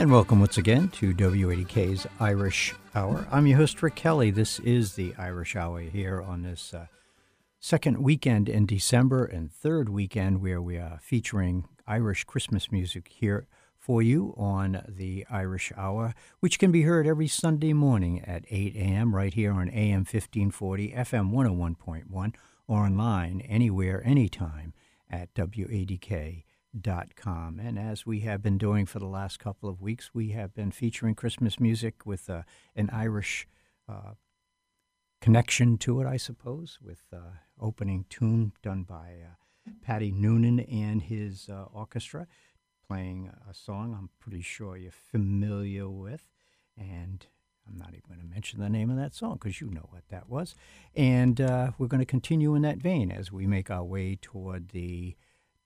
And welcome once again to WADK's Irish Hour. I'm your host, Rick Kelly. This is the Irish Hour here on this uh, second weekend in December and third weekend where we are featuring Irish Christmas music here for you on the Irish Hour, which can be heard every Sunday morning at 8 a.m. right here on AM 1540, FM 101.1, or online anywhere, anytime at W80K com. And as we have been doing for the last couple of weeks, we have been featuring Christmas music with uh, an Irish uh, connection to it, I suppose, with uh, opening tune done by uh, Paddy Noonan and his uh, orchestra, playing a song I'm pretty sure you're familiar with. And I'm not even going to mention the name of that song because you know what that was. And uh, we're going to continue in that vein as we make our way toward the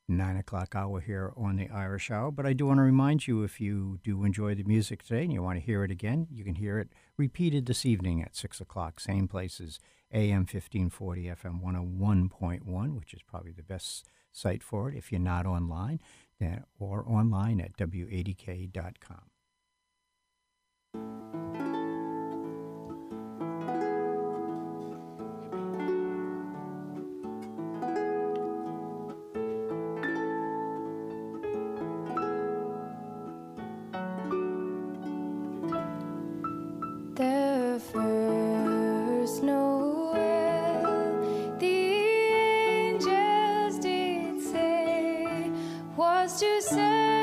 nine o'clock hour here on the Irish Hour. But I do want to remind you if you do enjoy the music today and you want to hear it again, you can hear it repeated this evening at six o'clock, same places, AM 1540, FM 101.1, which is probably the best site for it if you're not online, or online at wadk.com. that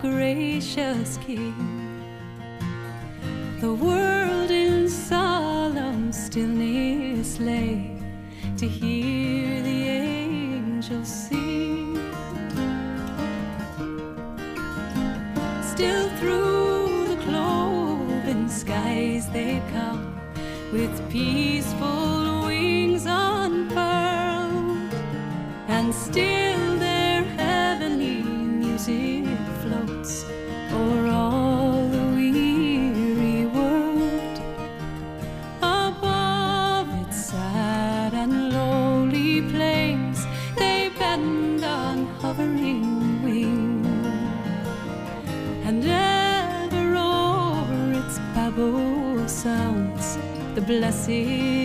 gracious King. The world the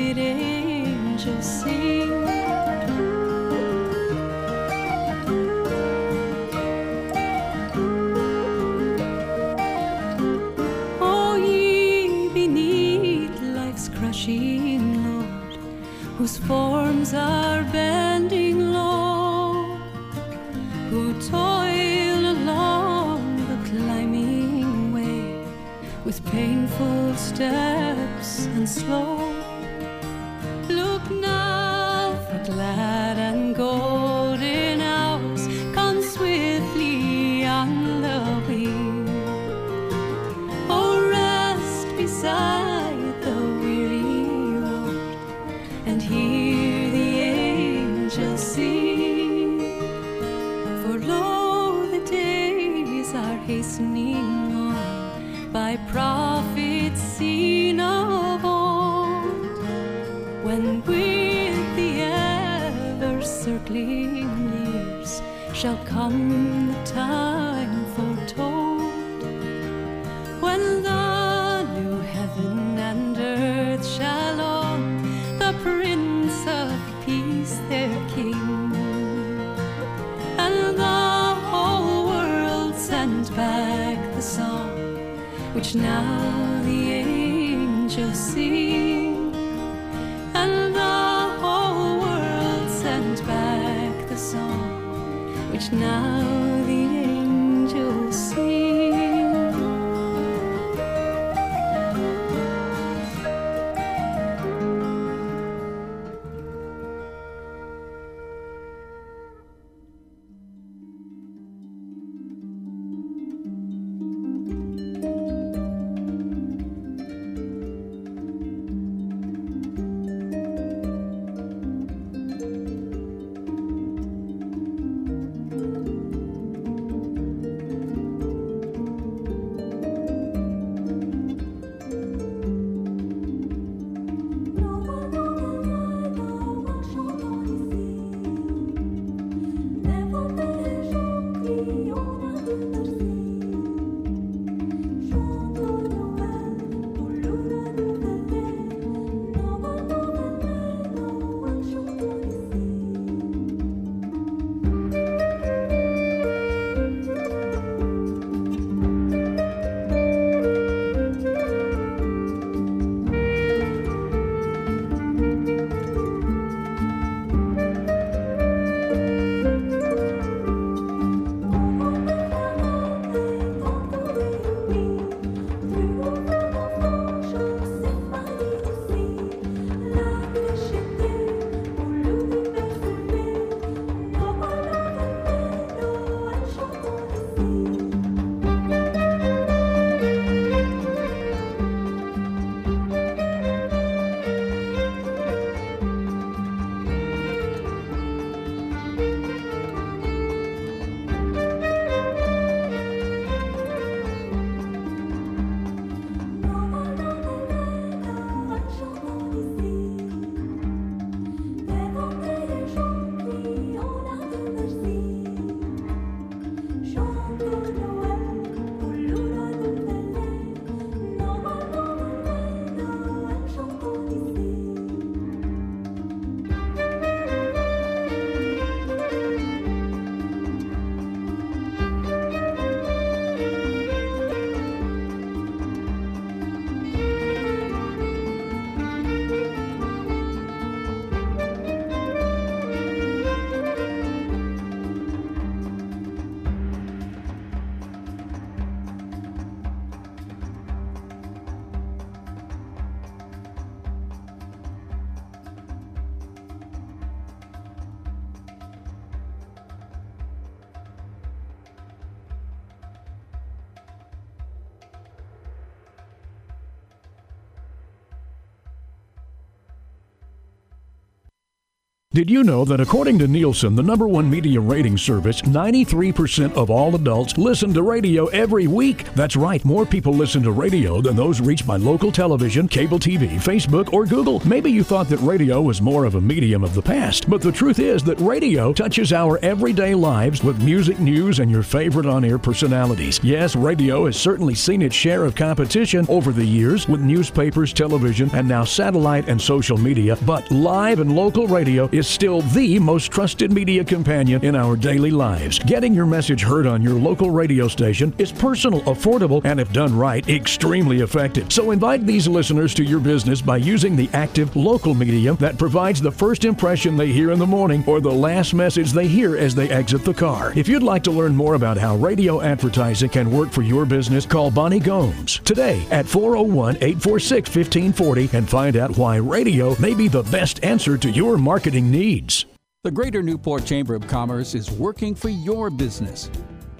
Did you know that according to Nielsen, the number one media rating service, 93% of all adults listen to radio every week? That's right, more people listen to radio than those reached by local television, cable TV, Facebook, or Google. Maybe you thought that radio was more of a medium of the past, but the truth is that radio touches our everyday lives with music, news, and your favorite on air personalities. Yes, radio has certainly seen its share of competition over the years with newspapers, television, and now satellite and social media, but live and local radio is still the most trusted media companion in our daily lives. Getting your message heard on your local radio station is personal, affordable, and if done right, extremely effective. So invite these listeners to your business by using the active local medium that provides the first impression they hear in the morning or the last message they hear as they exit the car. If you'd like to learn more about how radio advertising can work for your business, call Bonnie Gomes today at 401 846 1540 and find out why radio may be the best answer to your marketing needs. The Greater Newport Chamber of Commerce is working for your business.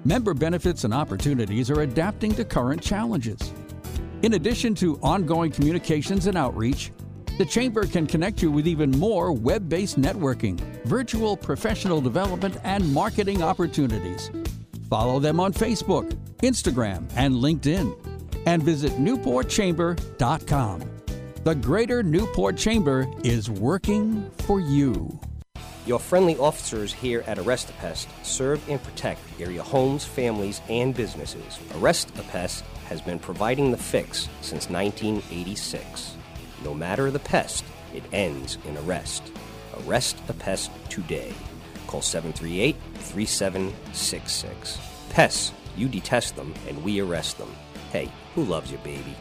Member benefits and opportunities are adapting to current challenges. In addition to ongoing communications and outreach, the Chamber can connect you with even more web based networking, virtual professional development, and marketing opportunities. Follow them on Facebook, Instagram, and LinkedIn, and visit newportchamber.com. The Greater Newport Chamber is working for you. Your friendly officers here at Arrest a Pest serve and protect area homes, families, and businesses. Arrest a Pest has been providing the fix since 1986. No matter the pest, it ends in arrest. Arrest a pest today. Call 738 3766. Pests, you detest them and we arrest them. Hey, who loves you, baby?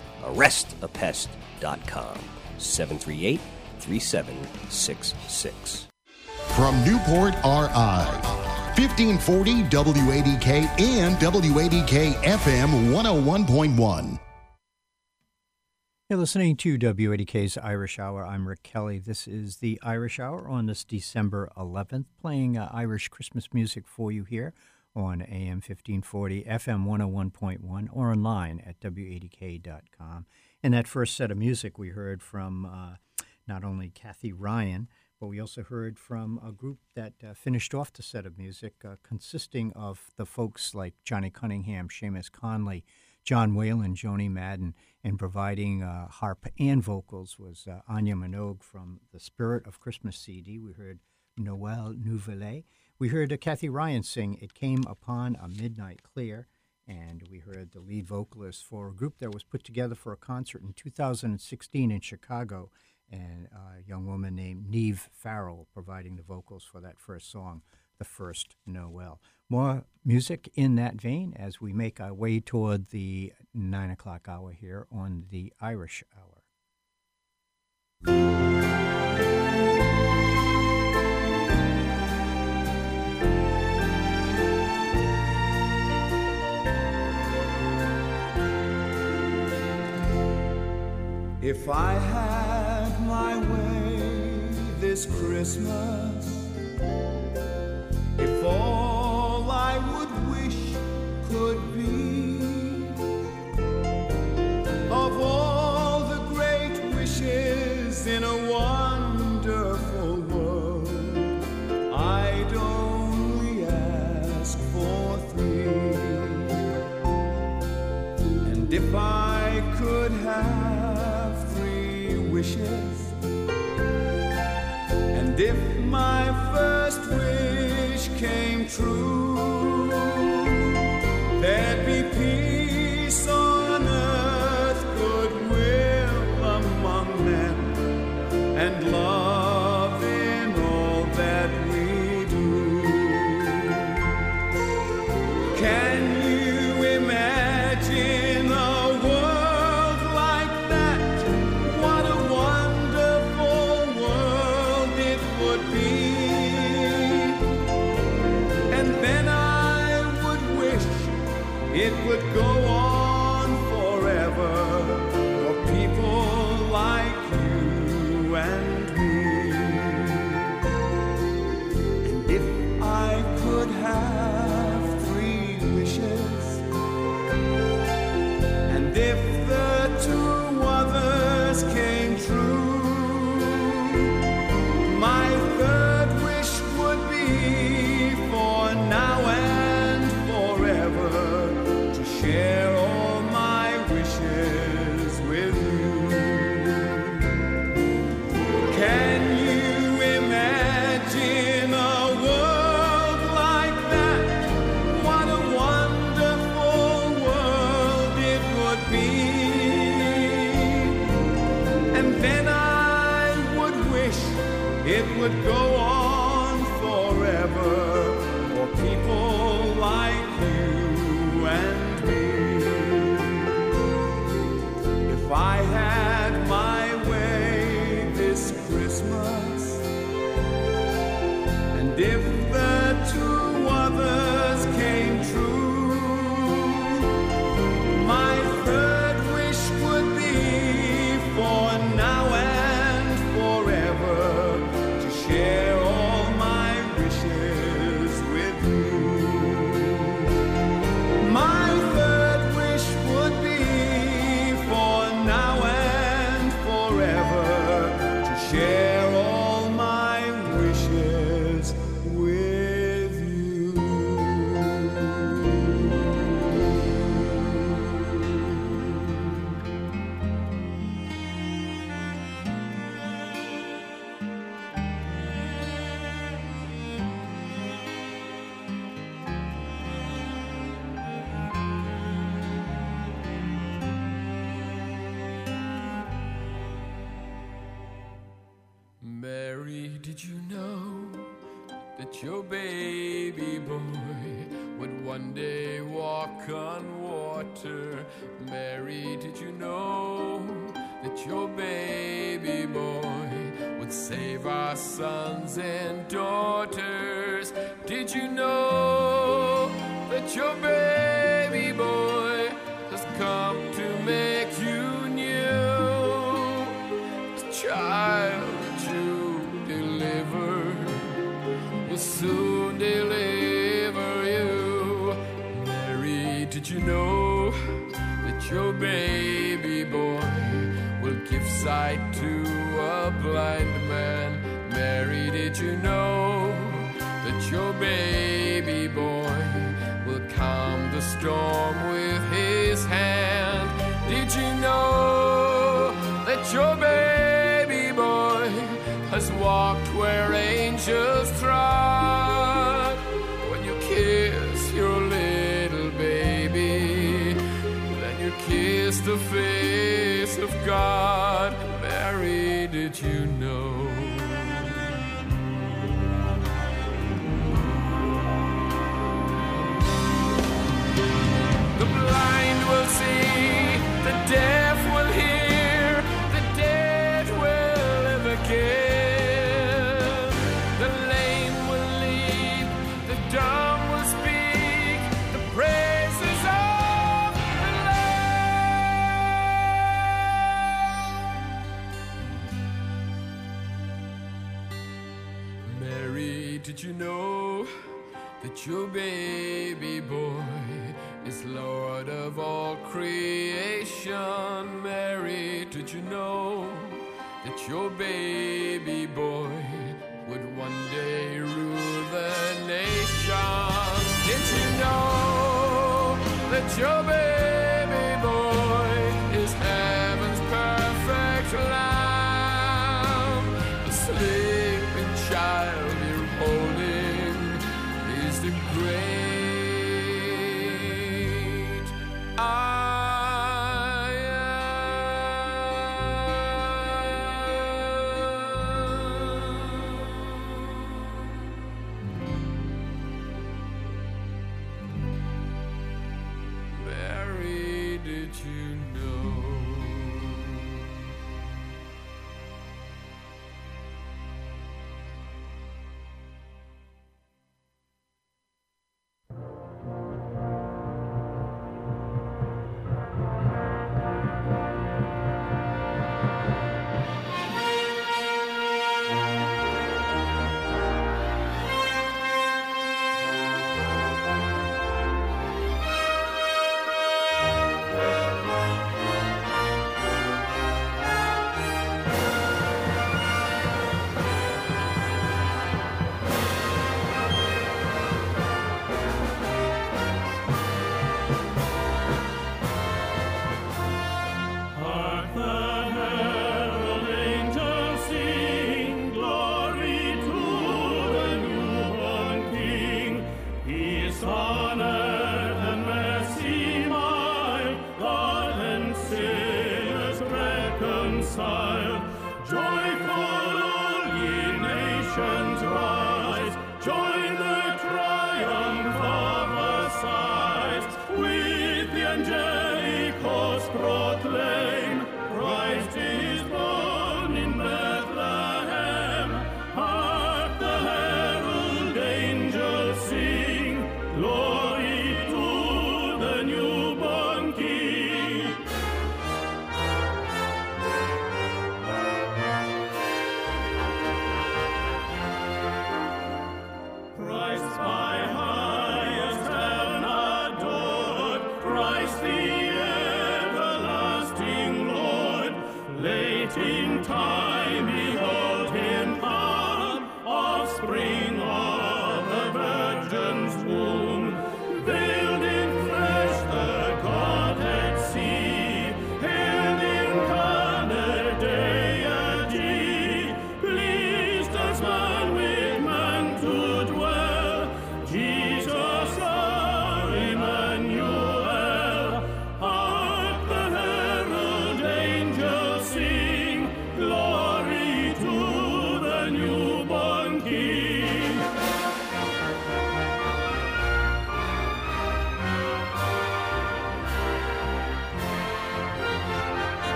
ArrestApest.com. 738 3766. From Newport, RI. 1540 WADK and WADK FM 101.1. You're listening to WADK's Irish Hour. I'm Rick Kelly. This is the Irish Hour on this December 11th, playing uh, Irish Christmas music for you here on AM 1540, FM 101.1, or online at WADK.com. In that first set of music, we heard from uh, not only Kathy Ryan, but we also heard from a group that uh, finished off the set of music, uh, consisting of the folks like Johnny Cunningham, Seamus Conley, John Whelan, Joanie Madden, and providing uh, harp and vocals was uh, Áine Minogue from the Spirit of Christmas CD. We heard Noel Nouvelle. We heard uh, Kathy Ryan sing It Came Upon a Midnight Clear. And we heard the lead vocalist for a group that was put together for a concert in 2016 in Chicago and a young woman named Neve Farrell providing the vocals for that first song, The First Noel. More music in that vein as we make our way toward the 9 o'clock hour here on the Irish Hour. If I had my way this Christmas, would go on.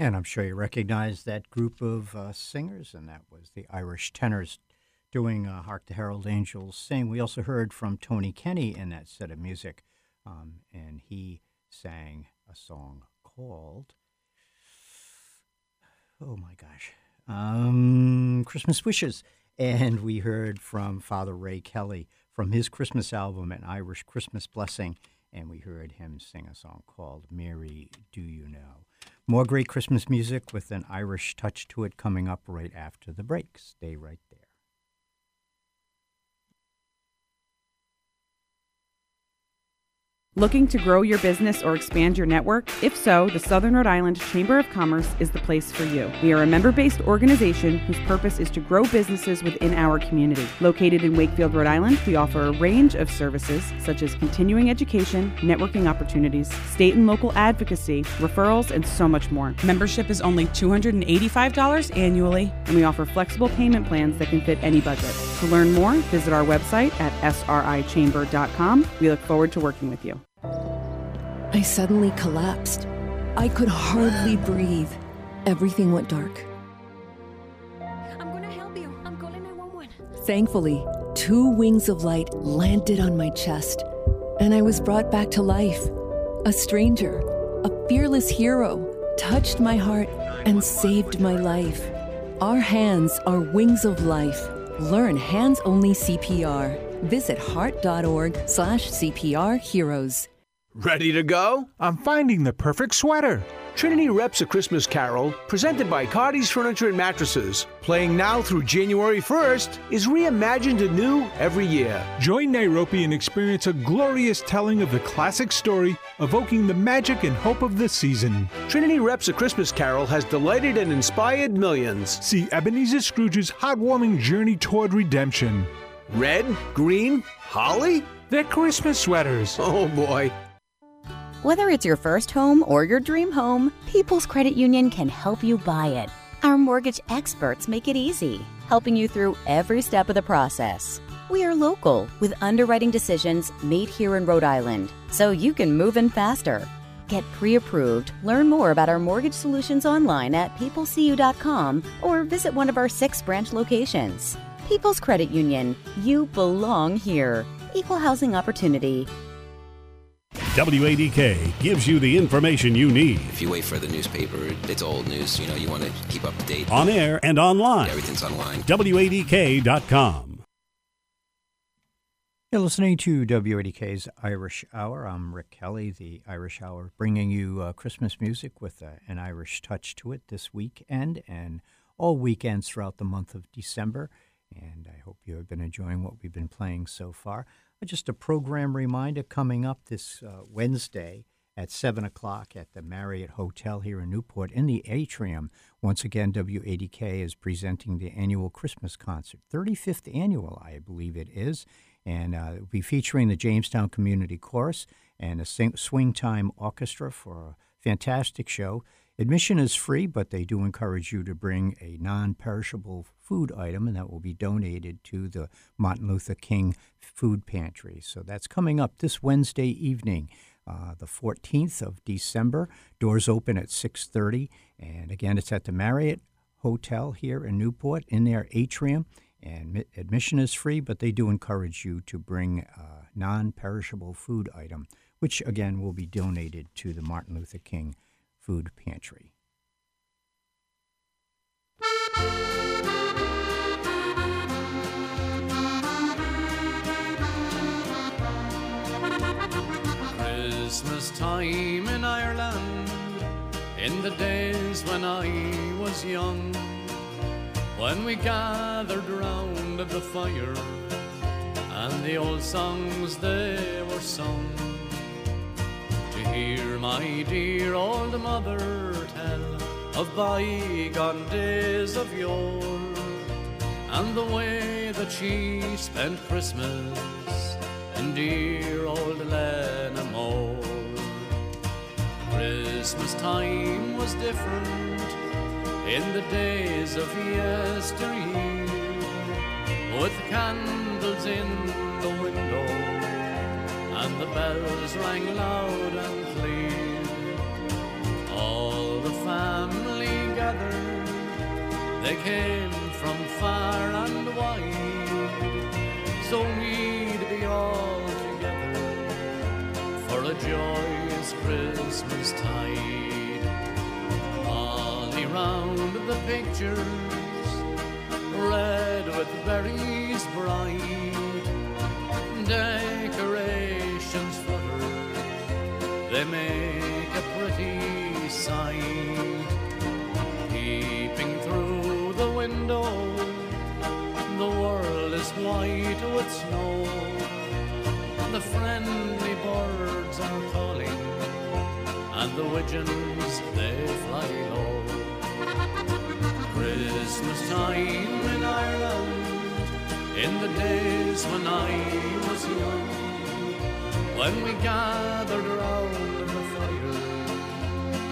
And I'm sure you recognize that group of uh, singers, and that was the Irish tenors doing uh, Hark the Herald Angels Sing. We also heard from Tony Kenny in that set of music, um, and he sang a song called, oh my gosh, um, Christmas Wishes. And we heard from Father Ray Kelly from his Christmas album, An Irish Christmas Blessing, and we heard him sing a song called Mary Do You Know. More great Christmas music with an Irish touch to it coming up right after the break. Stay right there. Looking to grow your business or expand your network? If so, the Southern Rhode Island Chamber of Commerce is the place for you. We are a member based organization whose purpose is to grow businesses within our community. Located in Wakefield, Rhode Island, we offer a range of services such as continuing education, networking opportunities, state and local advocacy, referrals, and so much more. Membership is only $285 annually, and we offer flexible payment plans that can fit any budget. To learn more, visit our website at srichamber.com. We look forward to working with you. I suddenly collapsed. I could hardly breathe. Everything went dark. I'm gonna help you. I'm calling 911. Thankfully, two wings of light landed on my chest, and I was brought back to life. A stranger, a fearless hero, touched my heart and saved my life. Our hands are wings of life. Learn hands-only CPR. Visit heart.org slash CPR heroes. Ready to go? I'm finding the perfect sweater. Trinity Reps a Christmas Carol, presented by Cardi's Furniture and Mattresses, playing now through January 1st, is reimagined anew every year. Join Nairobi and experience a glorious telling of the classic story, evoking the magic and hope of the season. Trinity Reps a Christmas Carol has delighted and inspired millions. See Ebenezer Scrooge's heartwarming journey toward redemption. Red, green, holly? They're Christmas sweaters. Oh boy. Whether it's your first home or your dream home, People's Credit Union can help you buy it. Our mortgage experts make it easy, helping you through every step of the process. We are local with underwriting decisions made here in Rhode Island, so you can move in faster. Get pre approved, learn more about our mortgage solutions online at peoplecu.com or visit one of our six branch locations. People's Credit Union, you belong here. Equal housing opportunity. WADK gives you the information you need. If you wait for the newspaper, it's old news. You know, you want to keep up to date. On air and online. Everything's online. WADK.com. You're listening to WADK's Irish Hour. I'm Rick Kelly, the Irish Hour, bringing you uh, Christmas music with uh, an Irish touch to it this weekend and all weekends throughout the month of December. And I hope you have been enjoying what we've been playing so far. Just a program reminder coming up this uh, Wednesday at 7 o'clock at the Marriott Hotel here in Newport in the atrium. Once again, WADK is presenting the annual Christmas concert, 35th annual, I believe it is. And uh, we'll be featuring the Jamestown Community Chorus and a Swing Time Orchestra for a fantastic show. Admission is free, but they do encourage you to bring a non perishable food item, and that will be donated to the Martin Luther King Food Pantry. So that's coming up this Wednesday evening. Uh, the 14th of December. Doors open at 6:30, and again, it's at the Marriott Hotel here in Newport in their atrium. And admission is free, but they do encourage you to bring a non-perishable food item, which again will be donated to the Martin Luther King Food Pantry. Christmas time in Ireland, in the days when I was young, when we gathered round the fire and the old songs they were sung hear my dear old mother tell of bygone days of yore and the way that she spent Christmas in dear old Lenamore. Christmas time was different in the days of yesteryear with candles in the window and the bells rang loud and clear. All the family gathered, They came from far and wide, so we'd be all together for a joyous Christmas tide. Holly round the pictures, red with berries bright, decorations flutter, they make a pretty sight. Peeping through the window, the world is white with snow. The friendly birds are calling, and the widgeons they fly low. Christmas time in Ireland, in the days when I was young, when we gathered round the fire,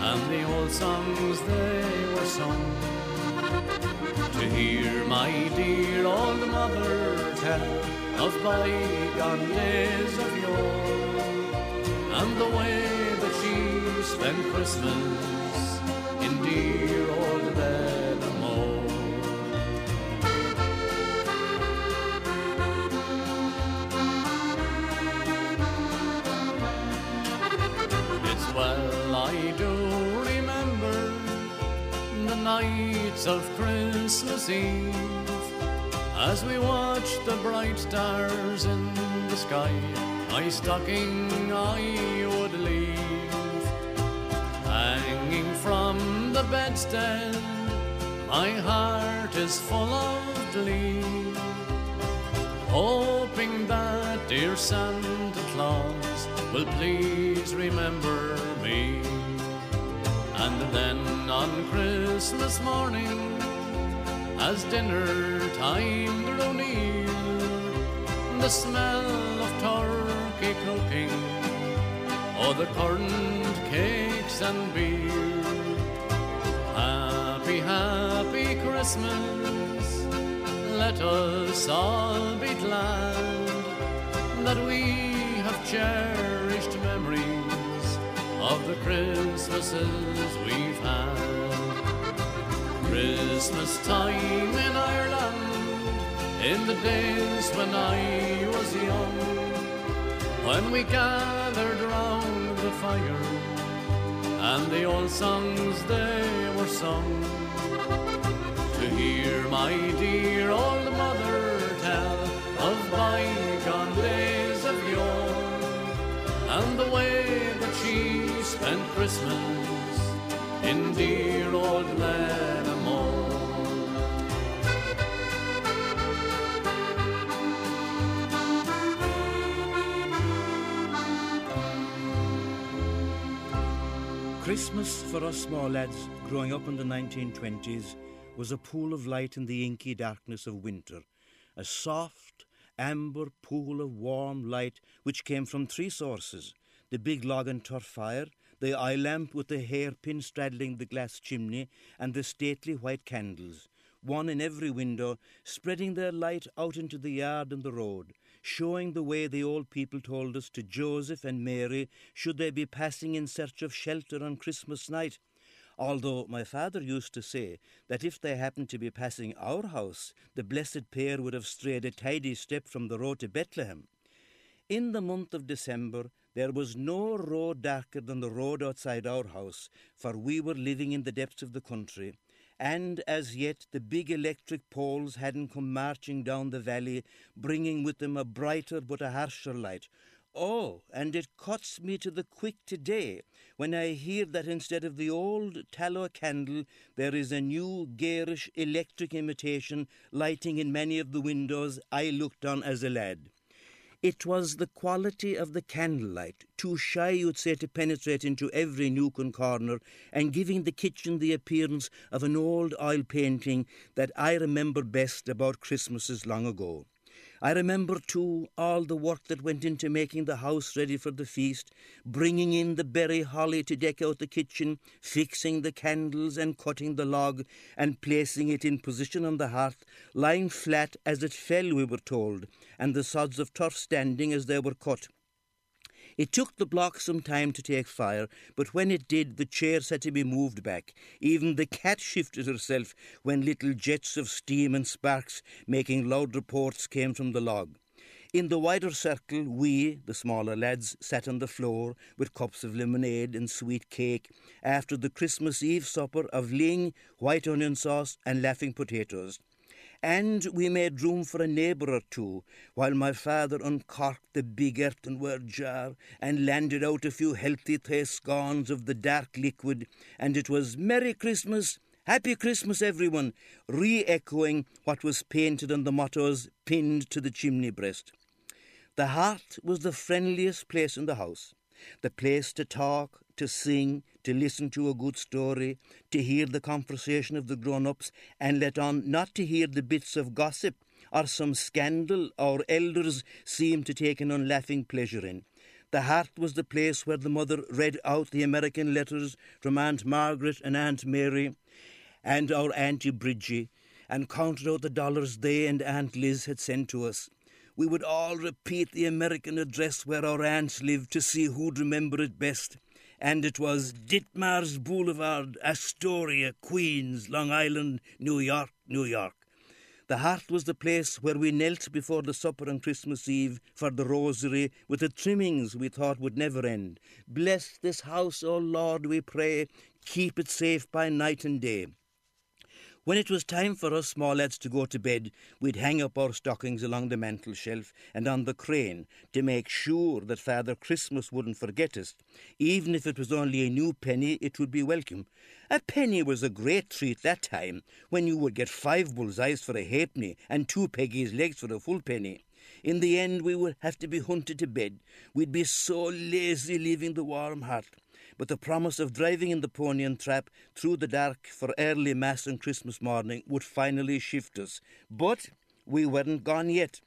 and the old songs they were sung. To hear my dear old mother tell of bygone days of yore, and the way that she spent Christmas in dear old Benamore. Nights of Christmas Eve as we watched the bright stars in the sky. My stocking I would leave hanging from the bedstead. My heart is full of glee, hoping that dear Santa Claus will please remember me. And then on Christmas morning, as dinner time drew near, the smell of turkey cooking, oh, the corned cakes and beer. Happy, happy Christmas, let us all be glad that we have cherished memories of the Christmases we've had. Christmas time in Ireland, in the days when I was young, when we gathered round the fire, and the old songs they were sung. To hear my dear old mother tell of bygone days of yore, and the way that she spent Christmas in dear old Lenamore. Christmas for us small lads growing up in the 1920s was a pool of light in the inky darkness of winter, a soft, amber pool of warm light which came from three sources the big log and turf fire, the eye lamp with the hairpin straddling the glass chimney, and the stately white candles, one in every window, spreading their light out into the yard and the road, showing the way the old people told us to Joseph and Mary should they be passing in search of shelter on Christmas night. Although my father used to say that if they happened to be passing our house, the blessed pair would have strayed a tidy step from the road to Bethlehem. In the month of December, there was no road darker than the road outside our house, for we were living in the depths of the country, and as yet the big electric poles hadn't come marching down the valley, bringing with them a brighter but a harsher light. Oh, and it cuts me to the quick today when I hear that instead of the old tallow candle, there is a new garish electric imitation lighting in many of the windows I looked on as a lad. It was the quality of the candlelight, too shy, you'd say, to penetrate into every nook and corner, and giving the kitchen the appearance of an old oil painting that I remember best about Christmases long ago. I remember, too, all the work that went into making the house ready for the feast, bringing in the berry holly to deck out the kitchen, fixing the candles and cutting the log, and placing it in position on the hearth, lying flat as it fell, we were told, and the sods of turf standing as they were cut. It took the block some time to take fire, but when it did, the chairs had to be moved back. Even the cat shifted herself when little jets of steam and sparks making loud reports came from the log. In the wider circle, we, the smaller lads, sat on the floor with cups of lemonade and sweet cake after the Christmas Eve supper of ling, white onion sauce, and laughing potatoes. And we made room for a neighbour or two, while my father uncorked the big earthenware jar and landed out a few healthy three scones of the dark liquid, and it was Merry Christmas, Happy Christmas, everyone, re echoing what was painted on the mottos pinned to the chimney breast. The hearth was the friendliest place in the house, the place to talk, to sing, to listen to a good story, to hear the conversation of the grown ups, and let on not to hear the bits of gossip or some scandal our elders seemed to take an unlaughing pleasure in. The hearth was the place where the mother read out the American letters from Aunt Margaret and Aunt Mary and our Auntie Bridgie, and counted out the dollars they and Aunt Liz had sent to us. We would all repeat the American address where our aunts lived to see who'd remember it best. And it was Ditmars Boulevard, Astoria, Queens, Long Island, New York, New York. The hearth was the place where we knelt before the supper on Christmas Eve for the rosary with the trimmings we thought would never end. Bless this house, O Lord, we pray. Keep it safe by night and day. When it was time for us small lads to go to bed, we'd hang up our stockings along the mantel shelf and on the crane to make sure that Father Christmas wouldn't forget us. Even if it was only a new penny, it would be welcome. A penny was a great treat that time, when you would get five bull's eyes for a halfpenny and two Peggy's legs for a full penny. In the end, we would have to be hunted to bed. We'd be so lazy leaving the warm hearth but the promise of driving in the pony and trap through the dark for early Mass on Christmas morning would finally shift us. But we weren't gone yet.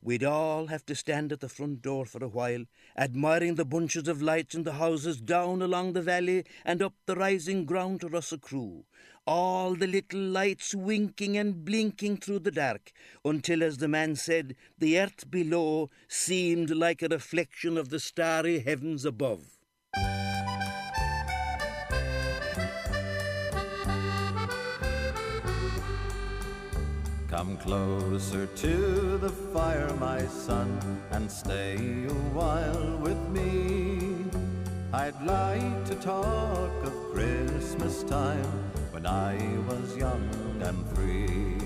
We'd all have to stand at the front door for a while, admiring the bunches of lights in the houses down along the valley and up the rising ground to Russell Crew. All the little lights winking and blinking through the dark, until, as the man said, the earth below seemed like a reflection of the starry heavens above. Come closer to the fire, my son, and stay a while with me. I'd like to talk of Christmas time when I was young and free.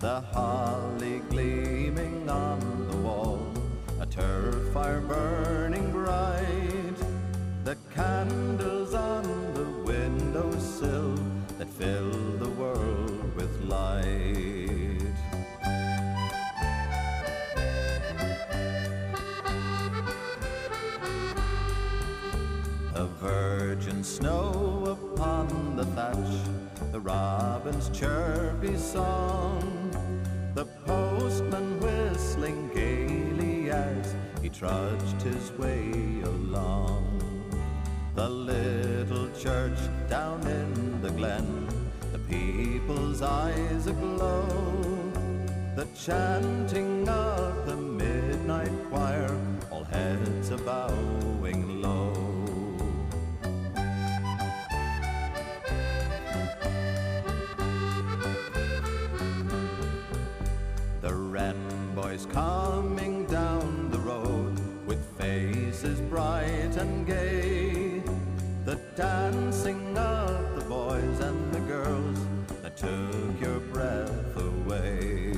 The holly gleaming on the wall, a turf fire burning bright, the candles on the windowsill that fill snow upon the thatch, the robin's chirpy song, the postman whistling gaily as he trudged his way along. The little church down in the glen, the people's eyes aglow, the chanting of the midnight choir, all heads a bright and gay. The dancing of the boys and the girls that took your breath away.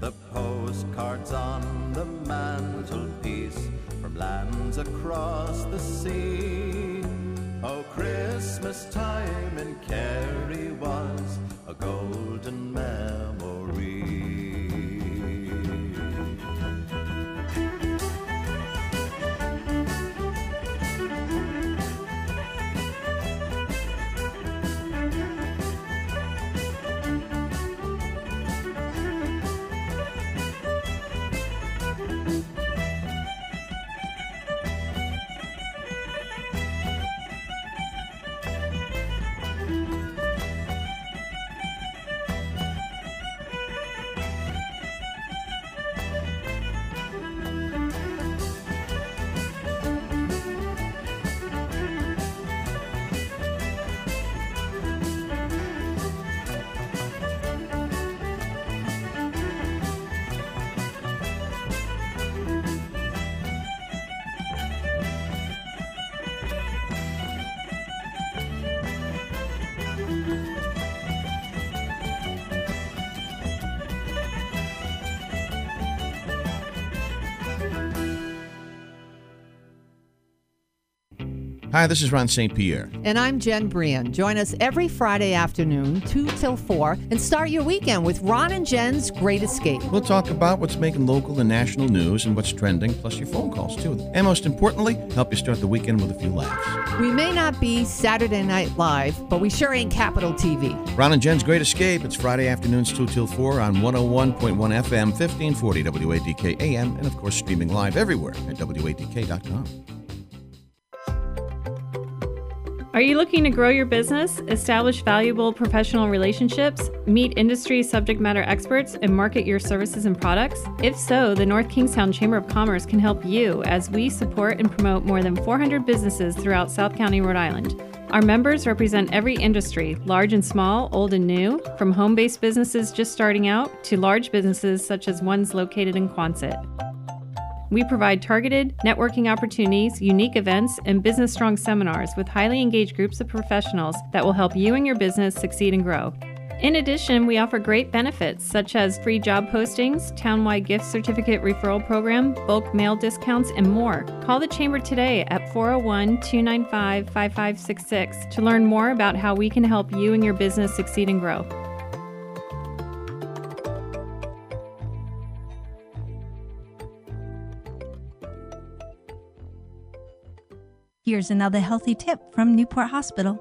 The postcards on the mantelpiece from lands across the sea. Hi, this is Ron St. Pierre. And I'm Jen Brian. Join us every Friday afternoon, 2 till 4, and start your weekend with Ron and Jen's Great Escape. We'll talk about what's making local and national news and what's trending, plus your phone calls, too. And most importantly, help you start the weekend with a few laughs. We may not be Saturday Night Live, but we sure ain't Capital TV. Ron and Jen's Great Escape. It's Friday afternoons, 2 till 4 on 101.1 FM, 1540 WADK AM, and of course, streaming live everywhere at WADK.com. Are you looking to grow your business, establish valuable professional relationships, meet industry subject matter experts, and market your services and products? If so, the North Kingstown Chamber of Commerce can help you as we support and promote more than 400 businesses throughout South County, Rhode Island. Our members represent every industry, large and small, old and new, from home based businesses just starting out to large businesses such as ones located in Quonset. We provide targeted networking opportunities, unique events, and business strong seminars with highly engaged groups of professionals that will help you and your business succeed and grow. In addition, we offer great benefits such as free job postings, townwide gift certificate referral program, bulk mail discounts, and more. Call the Chamber today at 401 295 5566 to learn more about how we can help you and your business succeed and grow. Here's another healthy tip from Newport Hospital.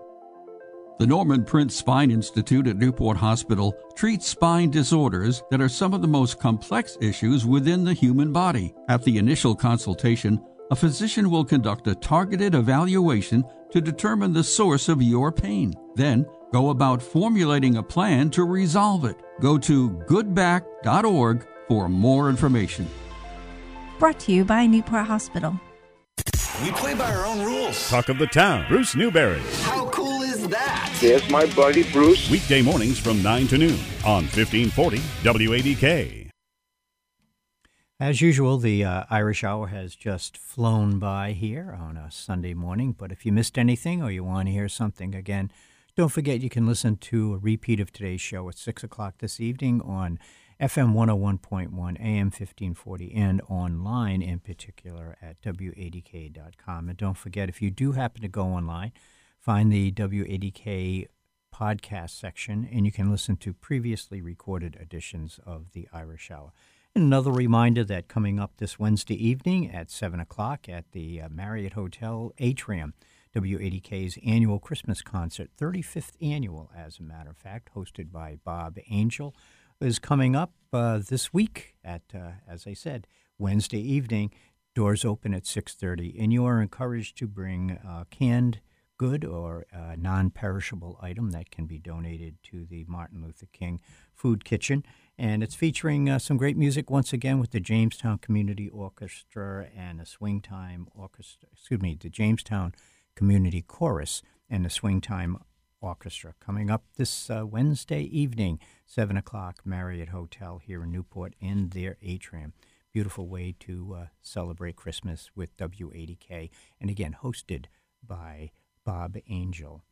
The Norman Prince Spine Institute at Newport Hospital treats spine disorders that are some of the most complex issues within the human body. At the initial consultation, a physician will conduct a targeted evaluation to determine the source of your pain. Then, go about formulating a plan to resolve it. Go to goodback.org for more information. Brought to you by Newport Hospital. We play by our own rules. Talk of the town, Bruce Newberry. How cool is that? There's my buddy Bruce. Weekday mornings from 9 to noon on 1540 WADK. As usual, the uh, Irish Hour has just flown by here on a Sunday morning. But if you missed anything or you want to hear something again, don't forget you can listen to a repeat of today's show at 6 o'clock this evening on FM 101.1, AM 1540, and online in particular at WADK.com. And don't forget, if you do happen to go online, find the WADK podcast section and you can listen to previously recorded editions of the Irish Hour. And Another reminder that coming up this Wednesday evening at 7 o'clock at the uh, Marriott Hotel Atrium, WADK's annual Christmas concert, 35th annual, as a matter of fact, hosted by Bob Angel, is coming up uh, this week at, uh, as I said, Wednesday evening. Doors open at 6:30, and you are encouraged to bring uh, canned good or uh, non-perishable item that can be donated to the Martin Luther King Food Kitchen. And it's featuring uh, some great music once again with the Jamestown Community Orchestra and the Swing Time Orchestra. Excuse me, the Jamestown Community Chorus and the Swing Time Orchestra coming up this uh, Wednesday evening, 7 o'clock, Marriott Hotel here in Newport in their atrium. Beautiful way to uh, celebrate Christmas with WADK, and again, hosted by Bob Angel.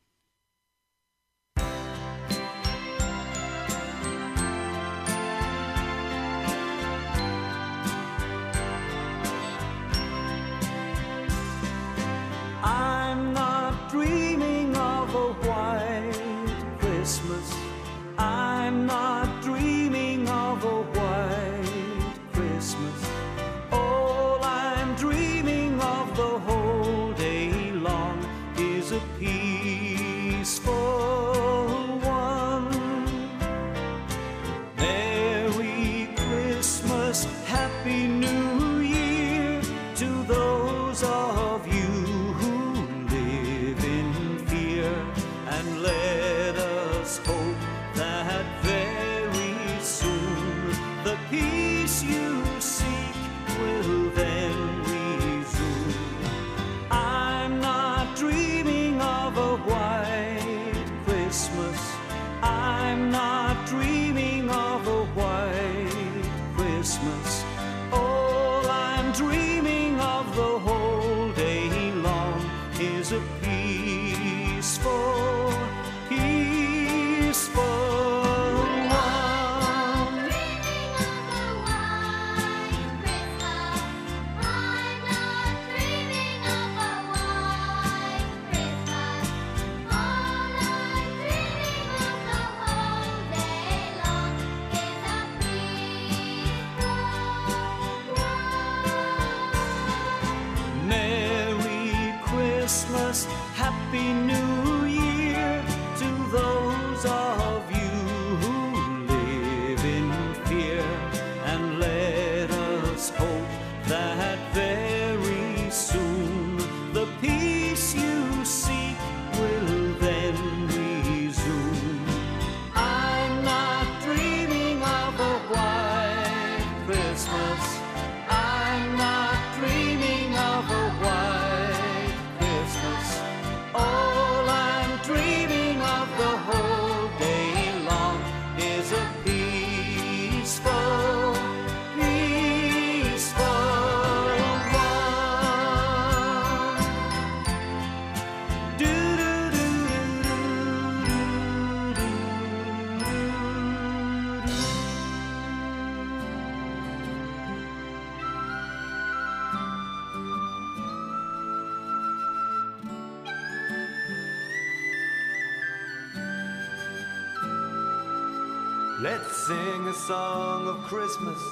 Christmas.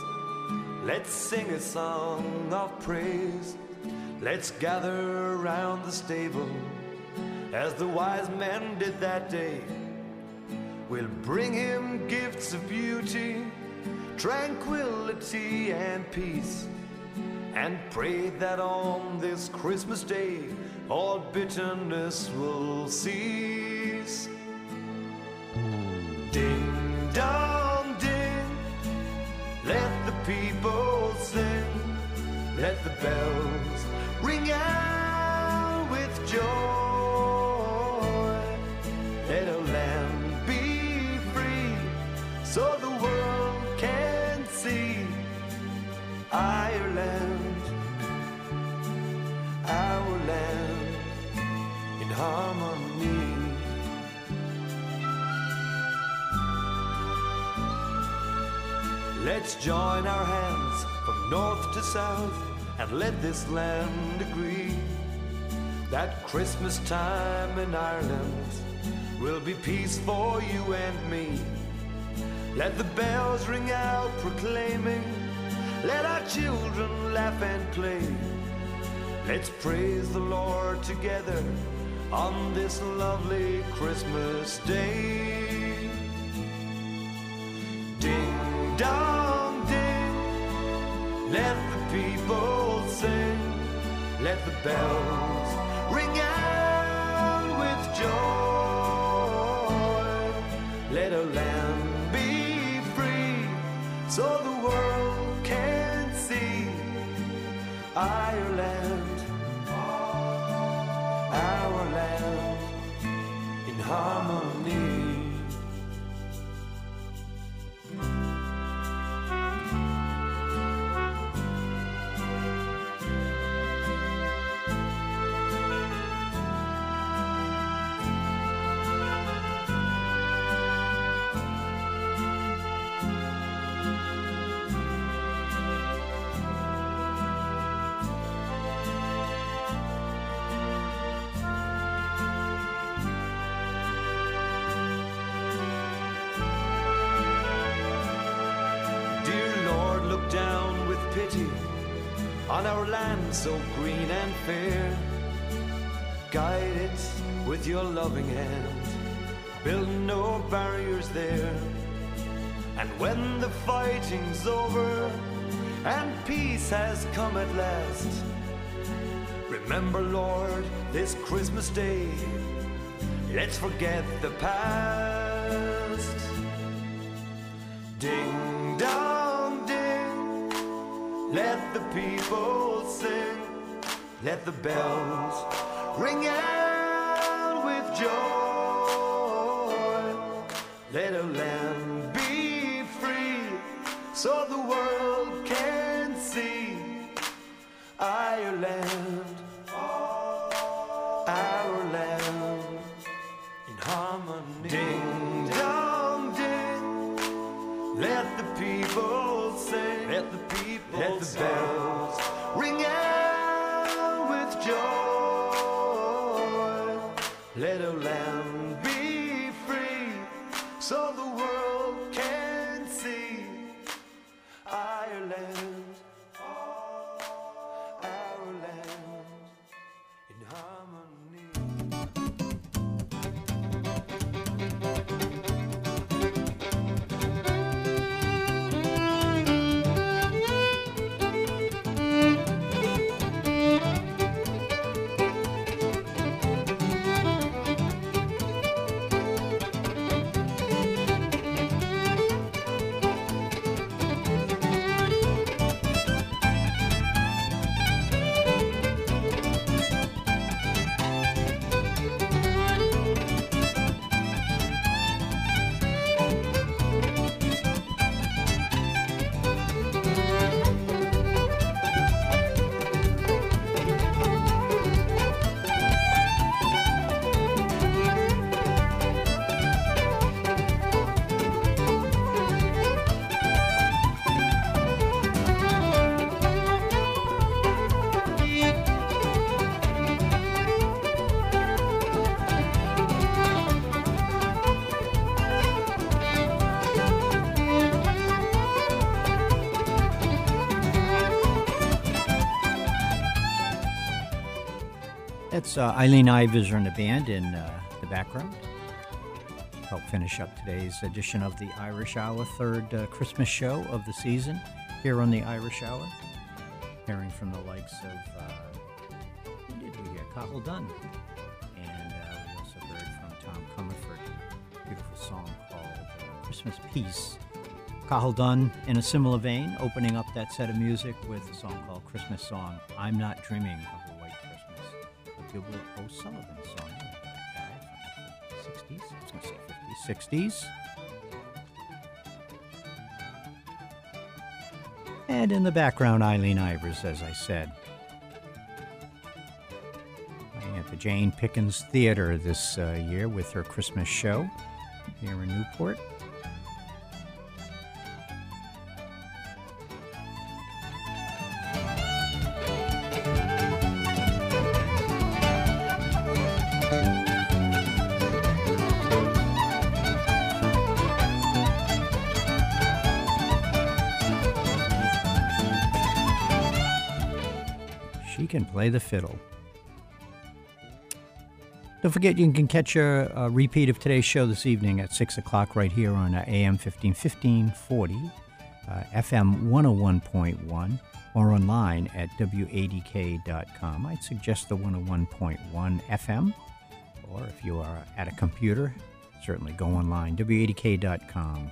Let's sing a song of praise. Let's gather around the stable as the wise men did that day. We'll bring him gifts of beauty, tranquility, and peace. And pray that on this Christmas day, all bitterness will cease. Ding Let's join our hands from north to south and let this land agree that Christmas time in Ireland will be peace for you and me. Let the bells ring out proclaiming, let our children laugh and play. Let's praise the Lord together on this lovely Christmas day. Bells ring out with joy. Let our land be free, so the world can see Ireland, our land in harmony. So green and fair. Guide it with your loving hand, build no barriers there. And when the fighting's over and peace has come at last, remember, Lord, this Christmas day, let's forget the past. Ding dong ding, let the people let the bells ring out with joy. Let our land be free, so the world can see Ireland, That's uh, Eileen Ivers and the band in uh, the background. Help finish up today's edition of the Irish Hour, third uh, Christmas show of the season here on the Irish Hour. Hearing from the likes of, uh, who did we hear? Cathal Dunne. And uh, we also heard from Tom Comerford, beautiful song called uh, Christmas Peace. Cathal Dunne, in a similar vein, opening up that set of music with a song called Christmas Song, I'm Not Dreaming Gilbert O'Sullivan song. 60s, I was to say 50s, 60s. And in the background, Eileen Ivers, as I said. Playing at the Jane Pickens Theater this uh, year with her Christmas show here in Newport. Play the fiddle. Don't forget, you can catch a, a repeat of today's show this evening at 6 o'clock right here on uh, AM 151540, uh, FM 101.1, or online at WADK.com. I'd suggest the 101.1 FM, or if you are at a computer, certainly go online, WADK.com.